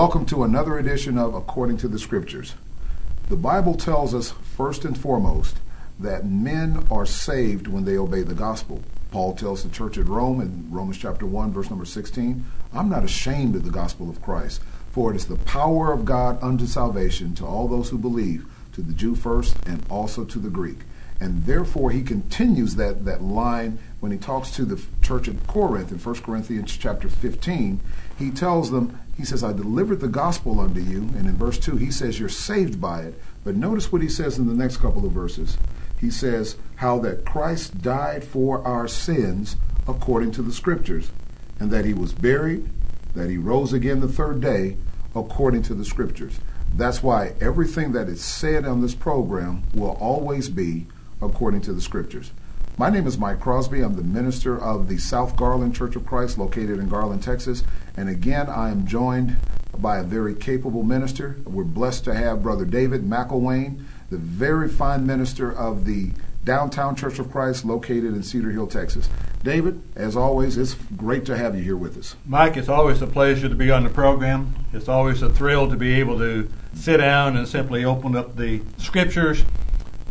welcome to another edition of According to the Scriptures. The Bible tells us, first and foremost, that men are saved when they obey the gospel. Paul tells the church at Rome in Romans chapter 1, verse number 16, I'm not ashamed of the gospel of Christ, for it is the power of God unto salvation to all those who believe, to the Jew first and also to the Greek. And therefore, he continues that, that line when he talks to the church at Corinth in 1 Corinthians chapter 15. He tells them, he says, I delivered the gospel unto you. And in verse 2, he says, You're saved by it. But notice what he says in the next couple of verses. He says, How that Christ died for our sins according to the scriptures, and that he was buried, that he rose again the third day according to the scriptures. That's why everything that is said on this program will always be according to the scriptures. My name is Mike Crosby. I'm the minister of the South Garland Church of Christ located in Garland, Texas. And again, I am joined by a very capable minister. We're blessed to have Brother David McElwain, the very fine minister of the Downtown Church of Christ located in Cedar Hill, Texas. David, as always, it's great to have you here with us. Mike, it's always a pleasure to be on the program. It's always a thrill to be able to sit down and simply open up the scriptures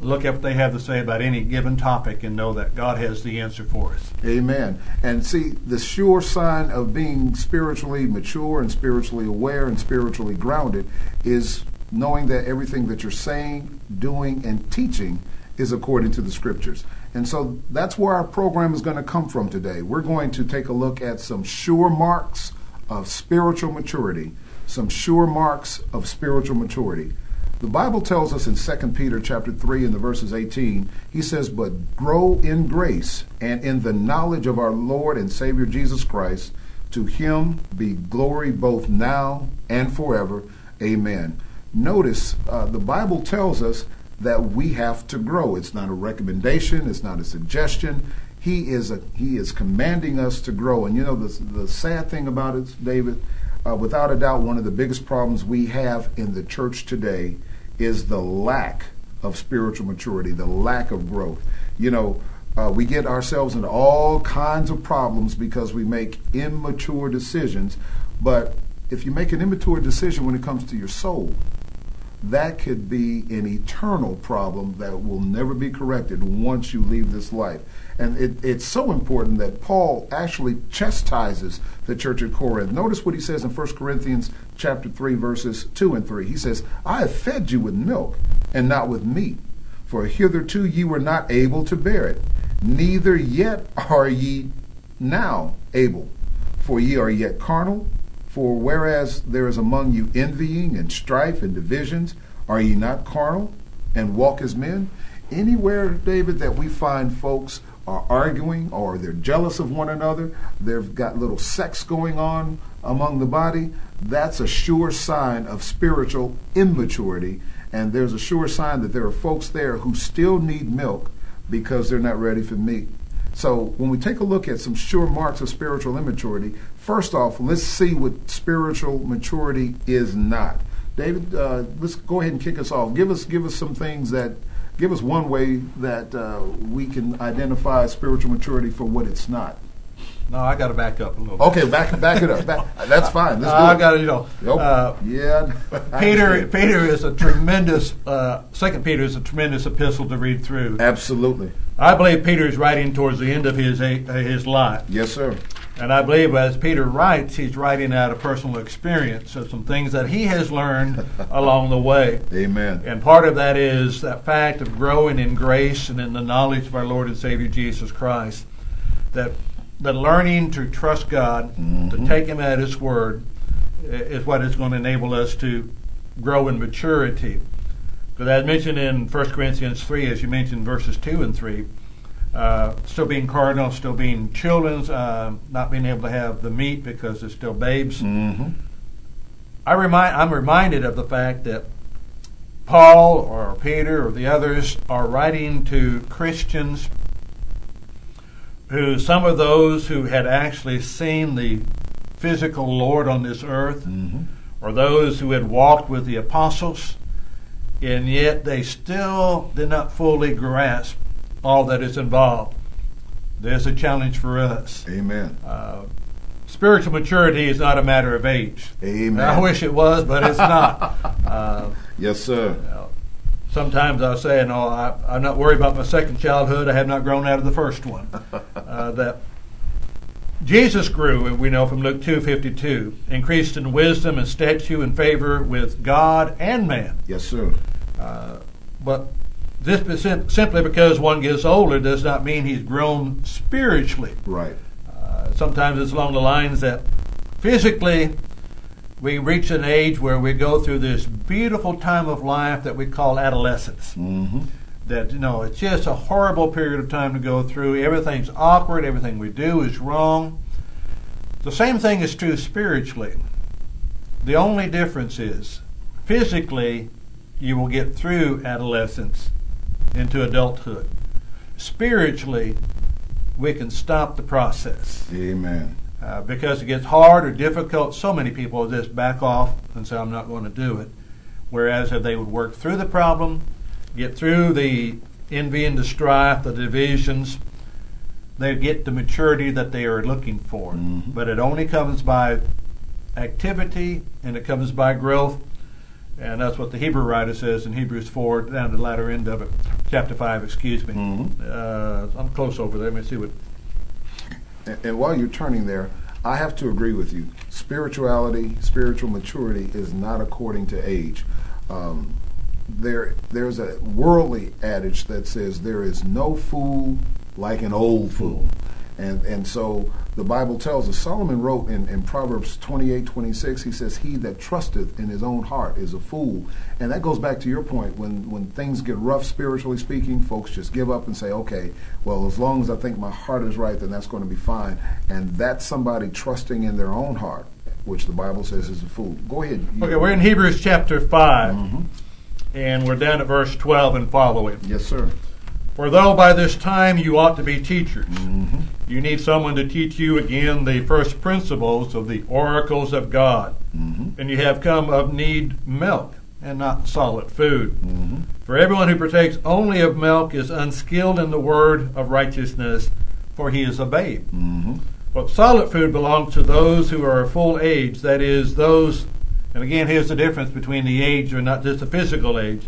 look at what they have to say about any given topic and know that God has the answer for us. Amen. And see, the sure sign of being spiritually mature and spiritually aware and spiritually grounded is knowing that everything that you're saying, doing, and teaching is according to the scriptures. And so that's where our program is going to come from today. We're going to take a look at some sure marks of spiritual maturity, some sure marks of spiritual maturity. The Bible tells us in 2 Peter chapter 3 in the verses 18, he says, But grow in grace and in the knowledge of our Lord and Savior Jesus Christ. To him be glory both now and forever. Amen. Notice uh, the Bible tells us that we have to grow. It's not a recommendation, it's not a suggestion. He is a, he is commanding us to grow. And you know the the sad thing about it, David, uh, without a doubt, one of the biggest problems we have in the church today is the lack of spiritual maturity, the lack of growth. You know, uh, we get ourselves into all kinds of problems because we make immature decisions. But if you make an immature decision when it comes to your soul, that could be an eternal problem that will never be corrected once you leave this life. And it, it's so important that Paul actually chastises the church at Corinth. Notice what he says in 1 Corinthians chapter 3, verses 2 and 3. He says, I have fed you with milk and not with meat, for hitherto ye were not able to bear it, neither yet are ye now able, for ye are yet carnal. For whereas there is among you envying and strife and divisions, are ye not carnal and walk as men? Anywhere, David, that we find folks are arguing or they're jealous of one another, they've got little sects going on among the body, that's a sure sign of spiritual immaturity. And there's a sure sign that there are folks there who still need milk because they're not ready for meat. So when we take a look at some sure marks of spiritual immaturity, first off, let's see what spiritual maturity is not. David, uh, let's go ahead and kick us off. Give us give us some things that give us one way that uh, we can identify spiritual maturity for what it's not. No, I got to back up a little. Okay, back back it up. Back, that's fine. Let's I got to, you know. Nope. Uh, yeah. Peter, Peter is a tremendous. Uh, Second Peter is a tremendous epistle to read through. Absolutely. I believe Peter is writing towards the end of his his life. Yes, sir. And I believe as Peter writes, he's writing out a personal experience of some things that he has learned along the way. Amen. And part of that is that fact of growing in grace and in the knowledge of our Lord and Savior Jesus Christ. That that learning to trust God, mm-hmm. to take Him at His word, is what is going to enable us to grow in maturity. Because as mentioned in 1 Corinthians 3, as you mentioned, verses 2 and 3, uh, still being cardinals, still being children, uh, not being able to have the meat because they're still babes. Mm-hmm. I remind, I'm reminded of the fact that Paul or Peter or the others are writing to Christians who, some of those who had actually seen the physical Lord on this earth, mm-hmm. or those who had walked with the apostles, and yet they still did not fully grasp all that is involved. There's a challenge for us. Amen. Uh, spiritual maturity is not a matter of age. Amen. I wish it was, but it's not. uh, yes, sir. sometimes I'll say, no, I, I'm not worried about my second childhood. I have not grown out of the first one. Uh, that Jesus grew, we know from Luke 2:52, increased in wisdom and stature and favor with God and man. Yes, sir. Uh, but this simply because one gets older does not mean he's grown spiritually. Right. Uh, sometimes it's along the lines that physically we reach an age where we go through this beautiful time of life that we call adolescence. Mm-hmm. That you know, it's just a horrible period of time to go through. Everything's awkward. Everything we do is wrong. The same thing is true spiritually. The only difference is physically you will get through adolescence into adulthood. Spiritually, we can stop the process. Amen. Uh, because it gets hard or difficult, so many people just back off and say, I'm not going to do it. Whereas if they would work through the problem, get through the envy and the strife, the divisions, they get the maturity that they are looking for. Mm-hmm. But it only comes by activity and it comes by growth. And that's what the Hebrew writer says in Hebrews 4, down to the latter end of it, chapter 5, excuse me. Mm-hmm. Uh, I'm close over there. Let me see what. And, and while you're turning there, I have to agree with you. Spirituality, spiritual maturity is not according to age. Um, there, there's a worldly adage that says there is no fool like an old fool. And, and so the Bible tells us, Solomon wrote in, in Proverbs 28 26, he says, He that trusteth in his own heart is a fool. And that goes back to your point. When, when things get rough, spiritually speaking, folks just give up and say, okay, well, as long as I think my heart is right, then that's going to be fine. And that's somebody trusting in their own heart, which the Bible says is a fool. Go ahead. Okay, we're in Hebrews chapter 5, mm-hmm. and we're down at verse 12 and following. Yes, sir. For though by this time you ought to be teachers, mm-hmm. You need someone to teach you again the first principles of the oracles of God. Mm-hmm. And you have come of need milk and not solid food. Mm-hmm. For everyone who partakes only of milk is unskilled in the word of righteousness, for he is a babe. Mm-hmm. But solid food belongs to those who are full age, that is, those, and again, here's the difference between the age or not just the physical age,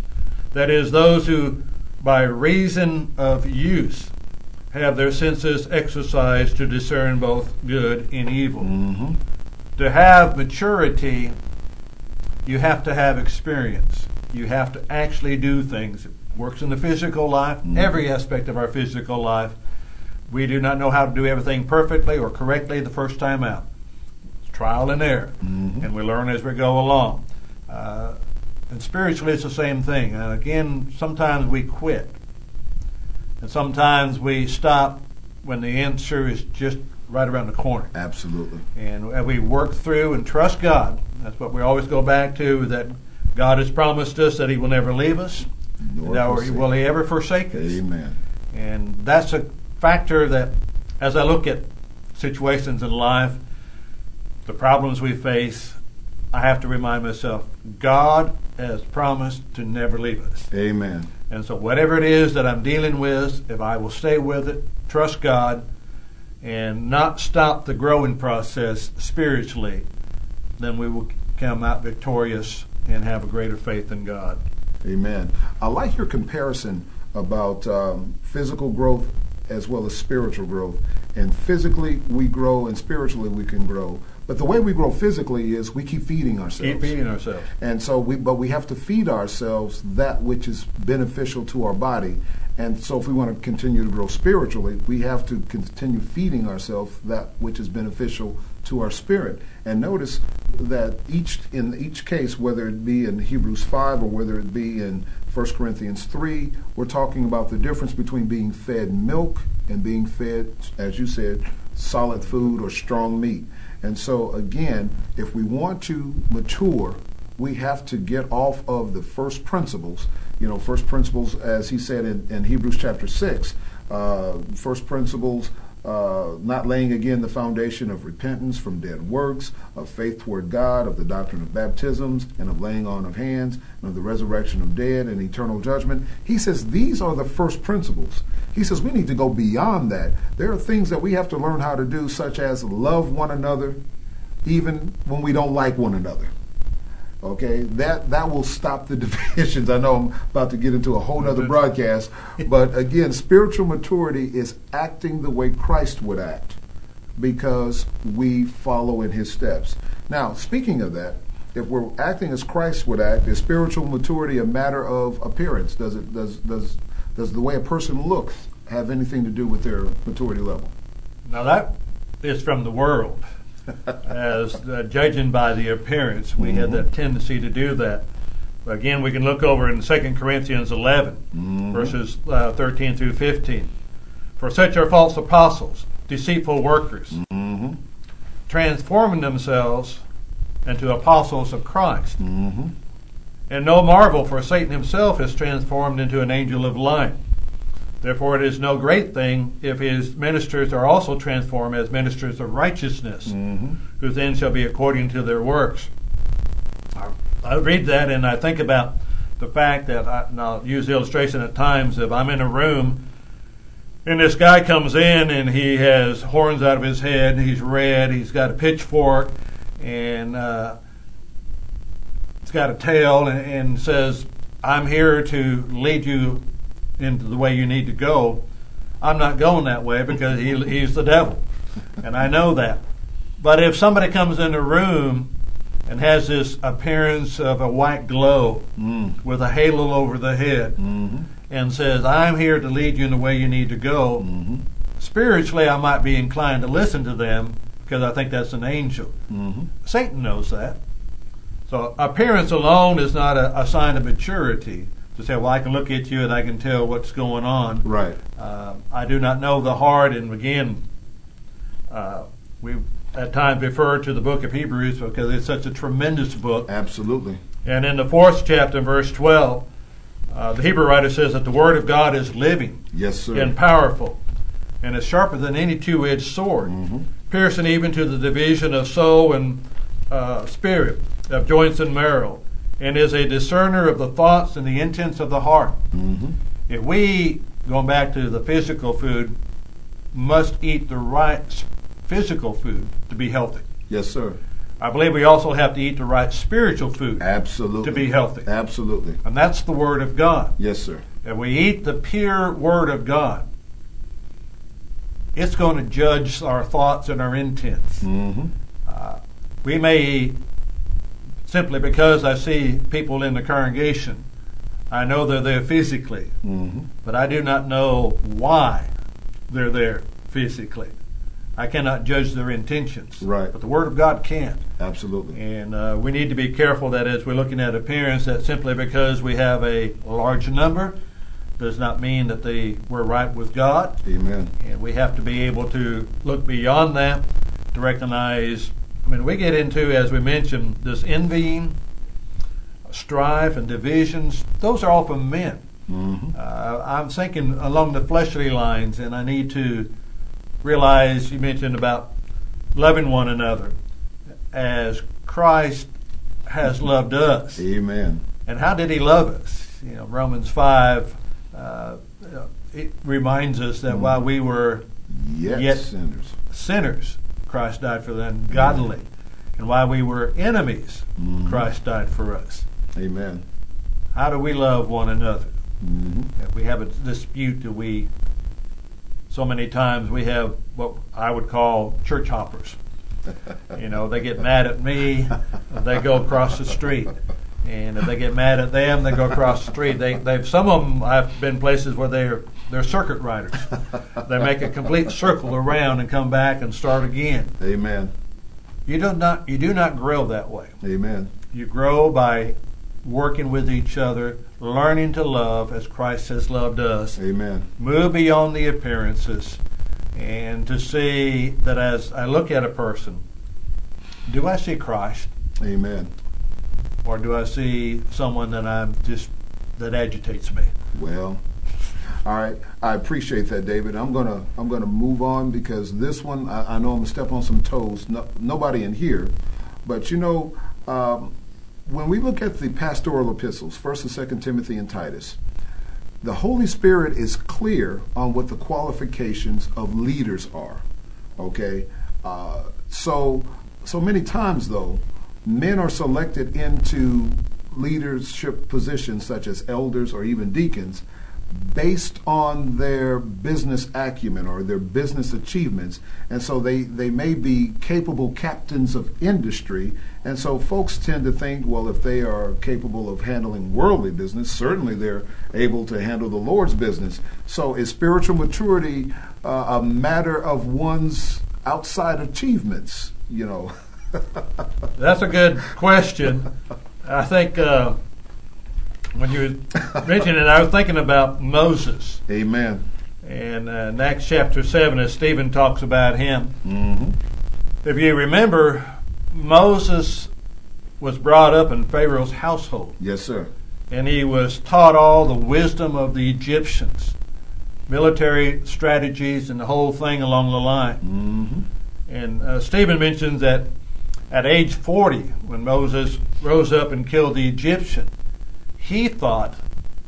that is, those who by reason of use, have their senses exercised to discern both good and evil. Mm-hmm. To have maturity, you have to have experience. You have to actually do things. It works in the physical life, mm-hmm. every aspect of our physical life. We do not know how to do everything perfectly or correctly the first time out. It's trial and error, mm-hmm. and we learn as we go along. Uh, and spiritually, it's the same thing. And again, sometimes we quit. And sometimes we stop when the answer is just right around the corner. Absolutely. And we work through and trust God. That's what we always go back to that God has promised us that He will never leave us, Nor will He ever forsake us. Amen. And that's a factor that, as I look at situations in life, the problems we face, I have to remind myself God has promised to never leave us. Amen. And so, whatever it is that I'm dealing with, if I will stay with it, trust God, and not stop the growing process spiritually, then we will come out victorious and have a greater faith in God. Amen. I like your comparison about um, physical growth as well as spiritual growth. And physically we grow, and spiritually we can grow. But the way we grow physically is we keep feeding ourselves. Keep feeding ourselves. And so we, but we have to feed ourselves that which is beneficial to our body. And so if we want to continue to grow spiritually, we have to continue feeding ourselves that which is beneficial to our spirit. And notice that each in each case, whether it be in Hebrews 5 or whether it be in 1 Corinthians 3, we're talking about the difference between being fed milk and being fed, as you said, solid food or strong meat. And so, again, if we want to mature, we have to get off of the first principles. You know, first principles, as he said in, in Hebrews chapter 6, uh, first principles, uh, not laying again the foundation of repentance from dead works, of faith toward God, of the doctrine of baptisms, and of laying on of hands, and of the resurrection of dead and eternal judgment. He says these are the first principles. He says we need to go beyond that. There are things that we have to learn how to do, such as love one another, even when we don't like one another. Okay, that that will stop the divisions. I know I'm about to get into a whole other mm-hmm. broadcast, but again, spiritual maturity is acting the way Christ would act because we follow in his steps. Now, speaking of that, if we're acting as Christ would act, is spiritual maturity a matter of appearance? Does it does does does the way a person looks have anything to do with their maturity level? Now that is from the world. as uh, judging by the appearance. We mm-hmm. have that tendency to do that. Again, we can look over in 2 Corinthians 11, mm-hmm. verses uh, 13 through 15. For such are false apostles, deceitful workers, mm-hmm. transforming themselves into apostles of Christ. And no marvel, for Satan himself is transformed into an angel of light. Therefore, it is no great thing if his ministers are also transformed as ministers of righteousness, mm-hmm. whose end shall be according to their works. I read that and I think about the fact that, I, and I'll use the illustration at times, if I'm in a room and this guy comes in and he has horns out of his head, he's red, he's got a pitchfork, and uh, he's got a tail, and, and says, I'm here to lead you into the way you need to go. I'm not going that way because he, he's the devil. And I know that. But if somebody comes in the room and has this appearance of a white glow mm. with a halo over the head mm-hmm. and says, I'm here to lead you in the way you need to go, mm-hmm. spiritually I might be inclined to listen to them because I think that's an angel. Mm-hmm. Satan knows that. So appearance alone is not a, a sign of maturity to say, well, I can look at you and I can tell what's going on. Right. Uh, I do not know the heart, and again, uh, we at times refer to the book of Hebrews because it's such a tremendous book. Absolutely. And in the fourth chapter, verse 12, uh, the Hebrew writer says that the Word of God is living yes, sir. and powerful and is sharper than any two edged sword, mm-hmm. piercing even to the division of soul and uh, spirit, of joints and marrow and is a discerner of the thoughts and the intents of the heart. Mm-hmm. If we, going back to the physical food, must eat the right physical food to be healthy. Yes, sir. I believe we also have to eat the right spiritual food. Absolutely. To be healthy. Absolutely. And that's the Word of God. Yes, sir. If we eat the pure Word of God, it's going to judge our thoughts and our intents. Mm-hmm. Uh, we may simply because I see people in the congregation. I know they're there physically, mm-hmm. but I do not know why they're there physically. I cannot judge their intentions. Right. But the Word of God can. Absolutely. And uh, we need to be careful that as we're looking at appearance, that simply because we have a large number does not mean that they were right with God. Amen. And we have to be able to look beyond that to recognize mean, we get into, as we mentioned, this envying, strife, and divisions. Those are all from men. Mm-hmm. Uh, I'm thinking along the fleshly lines, and I need to realize you mentioned about loving one another as Christ has loved us. Amen. And how did He love us? You know, Romans five. Uh, it reminds us that mm-hmm. while we were yet, yet sinners, sinners, Christ died for the ungodly. And while we were enemies, mm-hmm. Christ died for us. Amen. How do we love one another? Mm-hmm. If we have a dispute that we, so many times we have what I would call church hoppers. you know, they get mad at me, they go across the street. And if they get mad at them, they go across the street. They, they've some of them. I've been places where they're they're circuit riders. they make a complete circle around and come back and start again. Amen. You do not you do not grow that way. Amen. You grow by working with each other, learning to love as Christ has loved us. Amen. Move beyond the appearances and to see that as I look at a person, do I see Christ? Amen. Or do I see someone that I'm just that agitates me? Well, all right, I appreciate that, David. I'm gonna I'm gonna move on because this one I, I know I'm gonna step on some toes. No, nobody in here, but you know, um, when we look at the pastoral epistles, First and Second Timothy and Titus, the Holy Spirit is clear on what the qualifications of leaders are. Okay, uh, so so many times though, men are selected into leadership positions such as elders or even deacons based on their business acumen or their business achievements. And so they, they may be capable captains of industry. And so folks tend to think, well, if they are capable of handling worldly business, certainly they're able to handle the Lord's business. So is spiritual maturity uh, a matter of one's outside achievements? You know. That's a good question. I think. Uh, when you mentioned it, I was thinking about Moses. Amen. And uh, in Acts chapter 7, as Stephen talks about him, Mm-hmm. if you remember, Moses was brought up in Pharaoh's household, Yes, sir. and he was taught all the wisdom of the Egyptians, military strategies, and the whole thing along the line. Mm-hmm. And uh, Stephen mentions that at age 40, when Moses rose up and killed the Egyptian, he thought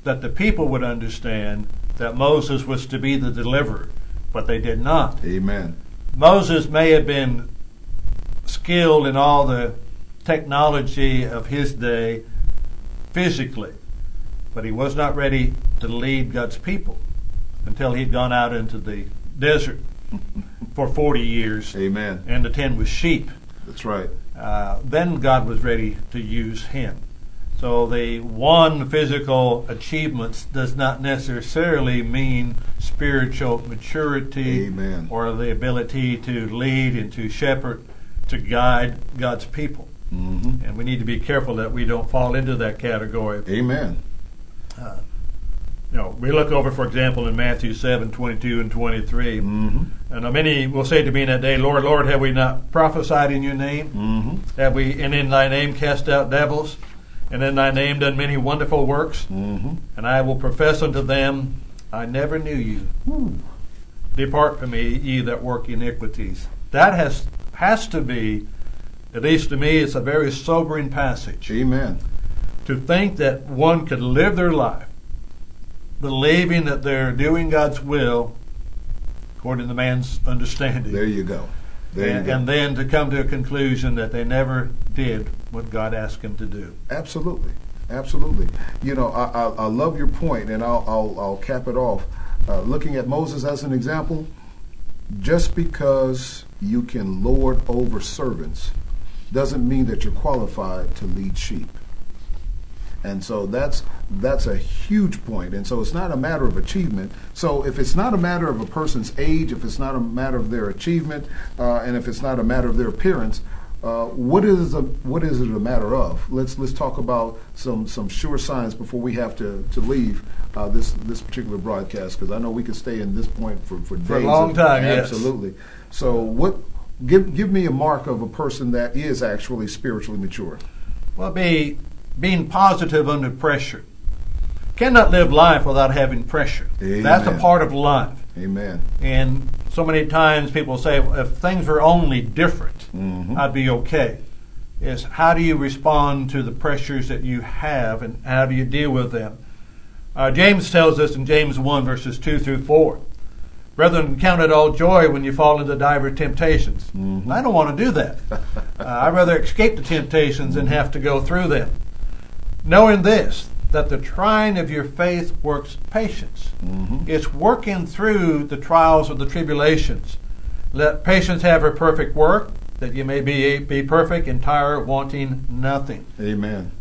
that the people would understand that Moses was to be the deliverer, but they did not. Amen. Moses may have been skilled in all the technology of his day physically, but he was not ready to lead God's people until he'd gone out into the desert for 40 years Amen. and to tend with sheep. That's right. Uh, then God was ready to use him. So the one physical achievements does not necessarily mean spiritual maturity Amen. or the ability to lead and to shepherd, to guide God's people. Mm-hmm. And we need to be careful that we don't fall into that category. Amen. You know, we look over, for example, in Matthew 7, 22 and 23. Mm-hmm. And many will say to me in that day, Lord, Lord, have we not prophesied in your name? Mm-hmm. Have we, and in thy name cast out devils? And in thy name done many wonderful works? Mm-hmm. And I will profess unto them, I never knew you. Depart from me, ye that work iniquities. That has has to be, at least to me, it's a very sobering passage. Amen. To think that one could live their life believing that they're doing God's will according to man's understanding. There you go. And, and then to come to a conclusion that they never did what God asked them to do. Absolutely, absolutely. You know, I, I, I love your point, and I'll, I'll, I'll cap it off. Uh, looking at Moses as an example, just because you can lord over servants doesn't mean that you're qualified to lead sheep. And so that's that's a huge point. And so it's not a matter of achievement. So if it's not a matter of a person's age, if it's not a matter of their achievement, uh, and if it's not a matter of their appearance, uh, what is a, what is it a matter of? Let's let's talk about some some sure signs before we have to to leave uh, this this particular broadcast because I know we could stay in this point for for days. For a long time, yes. Absolutely. So what? Give give me a mark of a person that is actually spiritually mature. Well, be being positive under pressure. Cannot live life without having pressure. That's a part of life. Amen. And so many times people say, if things were only different, Mhm. I'd be okay. Is how do you respond to the pressures that you have and how do you deal with them? Uh, James tells us in James 1, verses 2 through 4. Brethren, count it all joy when you fall into divers temptations. Mhm. I don't want to do that. uh, I'd rather escape the temptations than have to go through them. Knowing this, that the trying of your faith works patience. Mhm. It's working through the trials or the tribulations. Let patience have her perfect work, that you may be, be perfect, entire, wanting nothing. Amen.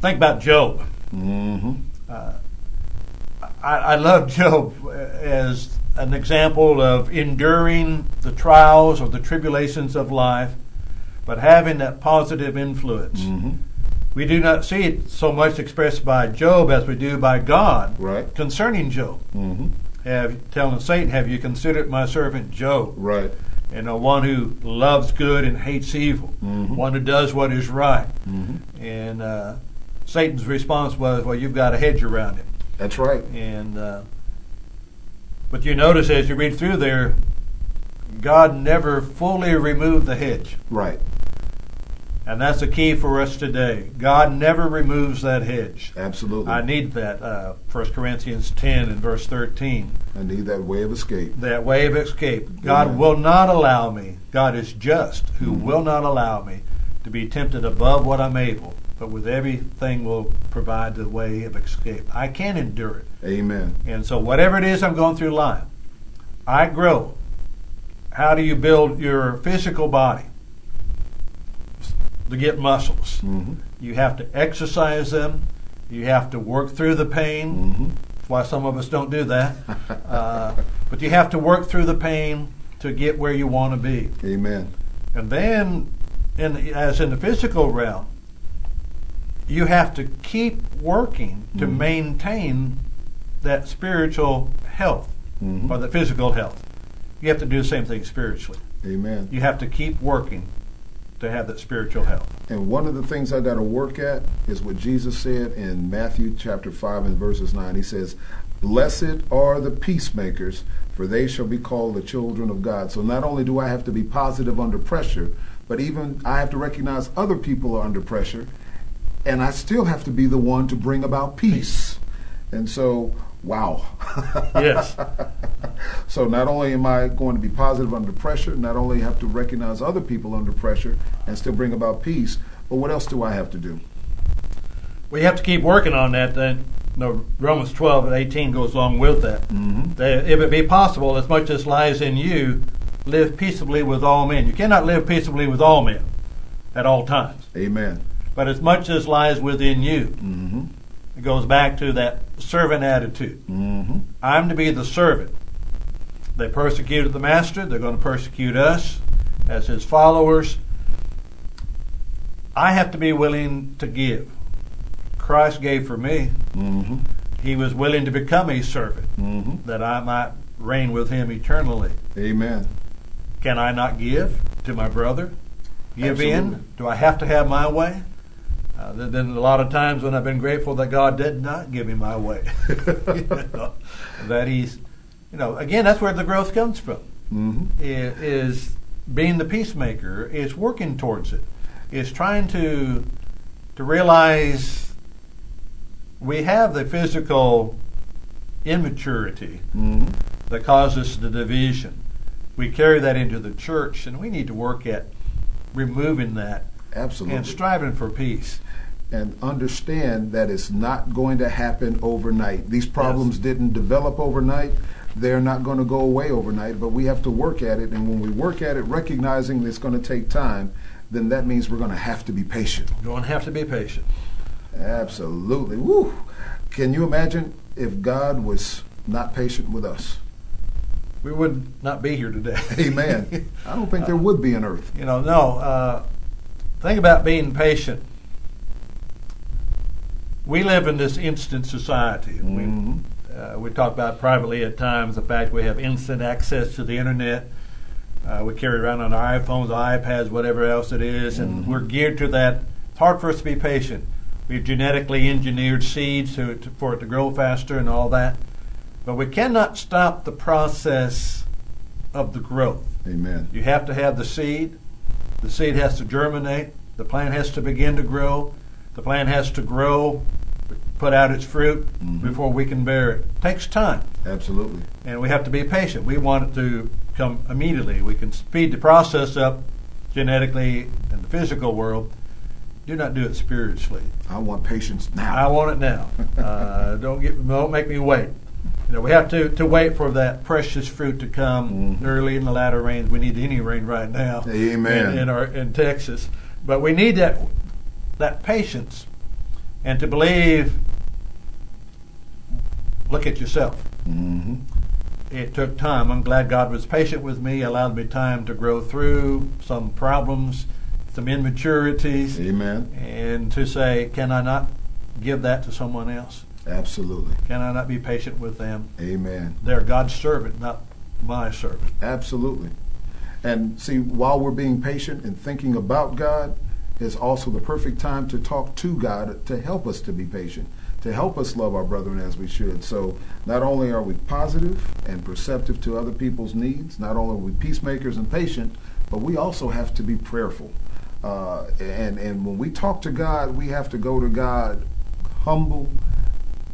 Think about Job. Mm-hmm. I, I love Job as an example of enduring the trials or the tribulations of life, but having that positive influence. Mm-hmm. We do not see it so much expressed by Job as we do by God Right. concerning Job. Mm-hmm. Have telling Satan, "Have you considered my servant Job?" Right. And the one who loves good and hates evil, Mhm. one who does what is right. Mm-hmm. And uh, Satan's response was, "Well, you've got a hedge around him." That's right. And uh, but you notice as you read through there, God never fully removed the hedge. Right. And that's the key for us today. God never removes that hedge. Absolutely. I need that. Uh, 1 Corinthians 10 and verse 13. I need that way of escape. That way of escape. God Amen. will not allow me, God is just, who Mhm. will not allow me to be tempted above what I'm able, but with everything will provide the way of escape. I can endure it. Amen. And so, whatever it is I'm going through life, I grow. How do you build your physical body? To get muscles. hmm You have to exercise them. You have to work through the pain. hmm That's why some of us don't do that. Uh, but you have to work through the pain to get where you want to be. Amen. And then, in, as in the physical realm, you have to keep working to Mhm. maintain that spiritual health Mhm. or the physical health. You have to do the same thing spiritually. Amen. You have to keep working to have that spiritual health. And one of the things I got to work at is what Jesus said in Matthew chapter 5 and verses 9. He says, Blessed are the peacemakers, for they shall be called the children of God. So not only do I have to be positive under pressure, but even I have to recognize other people are under pressure, and I still have to be the one to bring about peace. And so, wow. Yes. so not only am I going to be positive under pressure, not only have to recognize other people under pressure and still bring about peace, but what else do I have to do? We have to keep working on that. Then, no, Romans 12 and 18 goes along with that. Mm-hmm. That if it be possible, as much as lies in you, live peaceably with all men. You cannot live peaceably with all men at all times. Amen. But as much as lies within you, Mm-hmm. it goes back to that servant attitude. Mm-hmm. I'm to be the servant. They persecuted the master, they're going to persecute us as his followers. I have to be willing to give. Christ gave for me. Mm-hmm. He was willing to become a servant Mm-hmm. that I might reign with him eternally. Amen. Can I not give to my brother? Give Absolutely. in? Do I have to have my way? Uh, been a lot of times when I've been grateful that God did not give me my way. You know, that He's, you know, again, that's where the growth comes from. Mm-hmm. Is being the peacemaker, is working towards it, is trying to to realize we have the physical immaturity Mm-hmm. that causes the division. We carry that into the church, and we need to work at removing that Absolutely. and striving for peace. and understand that it's not going to happen overnight. These problems didn't develop overnight. They're not going to go away overnight, but we have to work at it. And when we work at it, recognizing that it's going to take time, then that means we're going to have to be patient. You're going to have to be patient. Absolutely. Woo! Can you imagine if God was not patient with us? We would not be here today. Amen. I don't think there would be an earth. you know, no. Uh, think about being patient. We live in this instant society. Mhm. We, uh, we talk about privately at times the fact we have instant access to the internet. Uh, we carry around on our iPhones, iPads, whatever else it is, and Mhm. we're geared to that. It's hard for us to be patient. We've genetically engineered seeds to, to, for it to grow faster and all that. But we cannot stop the process of the growth. Amen. You have to have the seed. The seed has to germinate. The plant has to begin to grow. The plant has to grow, put out its fruit Mhm. before we can bear it. it. takes time, Absolutely. and we have to be patient. We want it to come immediately. We can speed the process up genetically in the physical world. Do not do it spiritually. I want patience now. I want it now. Uh, don't get, don't make me wait. You know, we have to, to wait for that precious fruit to come Mhm. early in the latter rains. We need any rain right now. Amen. In, in our in Texas, but we need that that patience and to believe. Look at yourself. hmm It took time. I'm glad God was patient with me, allowed me time to grow through some problems, some immaturities, Amen. and to say, can I not give that to someone else? Absolutely. Can I not be patient with them? Amen. They're God's servant, not my servant. Absolutely. And see, while we're being patient and thinking about God, is also the perfect time to talk to God to help us to be patient, to help us love our brethren as we should. So not only are we positive and perceptive to other people's needs, not only are we peacemakers and patient, but we also have to be prayerful. Uh, and and when we talk to God, we have to go to God humble,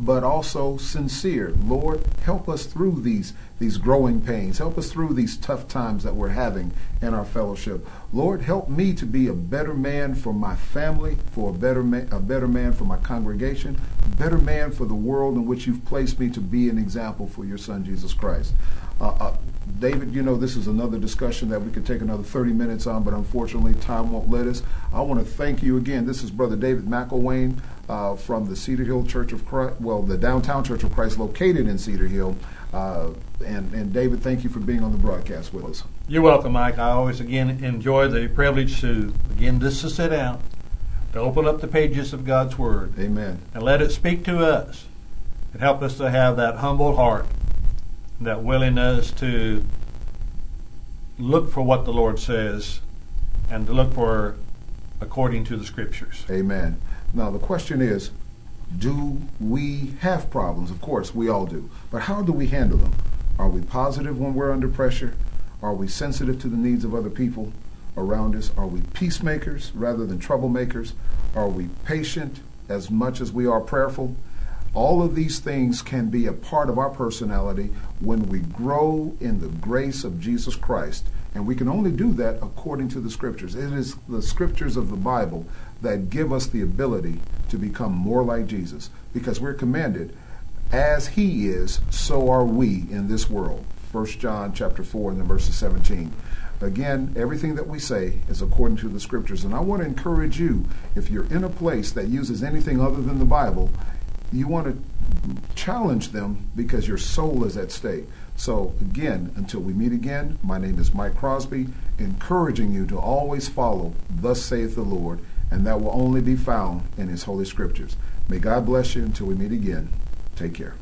but also sincere. Lord, help us through these these growing pains. Help us through these tough times that we're having in our fellowship. Lord, help me to be a better man for my family, for a better man, a better man for my congregation, a better man for the world in which you've placed me to be an example for your son Jesus Christ. Uh, uh, David, you know, this is another discussion that we could take another 30 minutes on, but unfortunately, time won't let us. I want to thank you again. This is Brother David McElwain uh, from the Cedar Hill Church of Christ, well, the downtown Church of Christ located in Cedar Hill. Uh, and, and David, thank you for being on the broadcast with us. You're welcome, Mike. I always, again, enjoy the privilege to, again, just to sit down, to open up the pages of God's Word. Amen. And let it speak to us and help us to have that humble heart, that willingness to look for what the Lord says and to look for according to the Scriptures. Amen. Now, the question is do we have problems? Of course, we all do. But how do we handle them? Are we positive when we're under pressure? Are we sensitive to the needs of other people around us? Are we peacemakers rather than troublemakers? Are we patient as much as we are prayerful? All of these things can be a part of our personality when we grow in the grace of Jesus Christ. And we can only do that according to the scriptures. It is the scriptures of the Bible that give us the ability to become more like Jesus. Because we're commanded as he is so are we in this world. 1 john chapter 4 and then verses 17 again everything that we say is according to the scriptures. And i want to encourage you if you're in a place that uses anything other than the bible you want to challenge them because your soul is at stake. So again until we meet again my name is mike crosby encouraging you to always follow thus saith the lord and that will only be found in His Holy Scriptures. May God bless you until we meet again. Take care.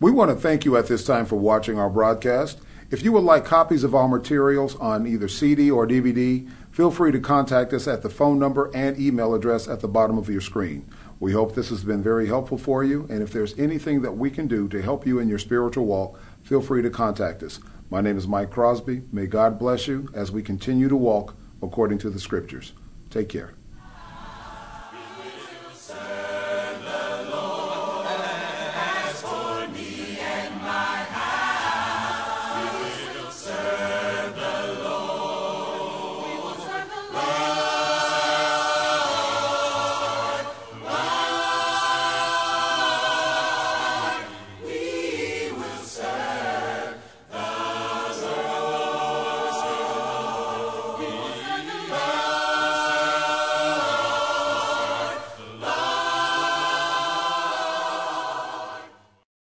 We want to thank you at this time for watching our broadcast. If you would like copies of our materials on either CD or DVD, feel free to contact us at the phone number and email address at the bottom of your screen. We hope this has been very helpful for you, and if there's anything that we can do to help you in your spiritual walk, feel free to contact us. My name is Mike Crosby. May God bless you as we continue to walk according to the Scriptures. Take care.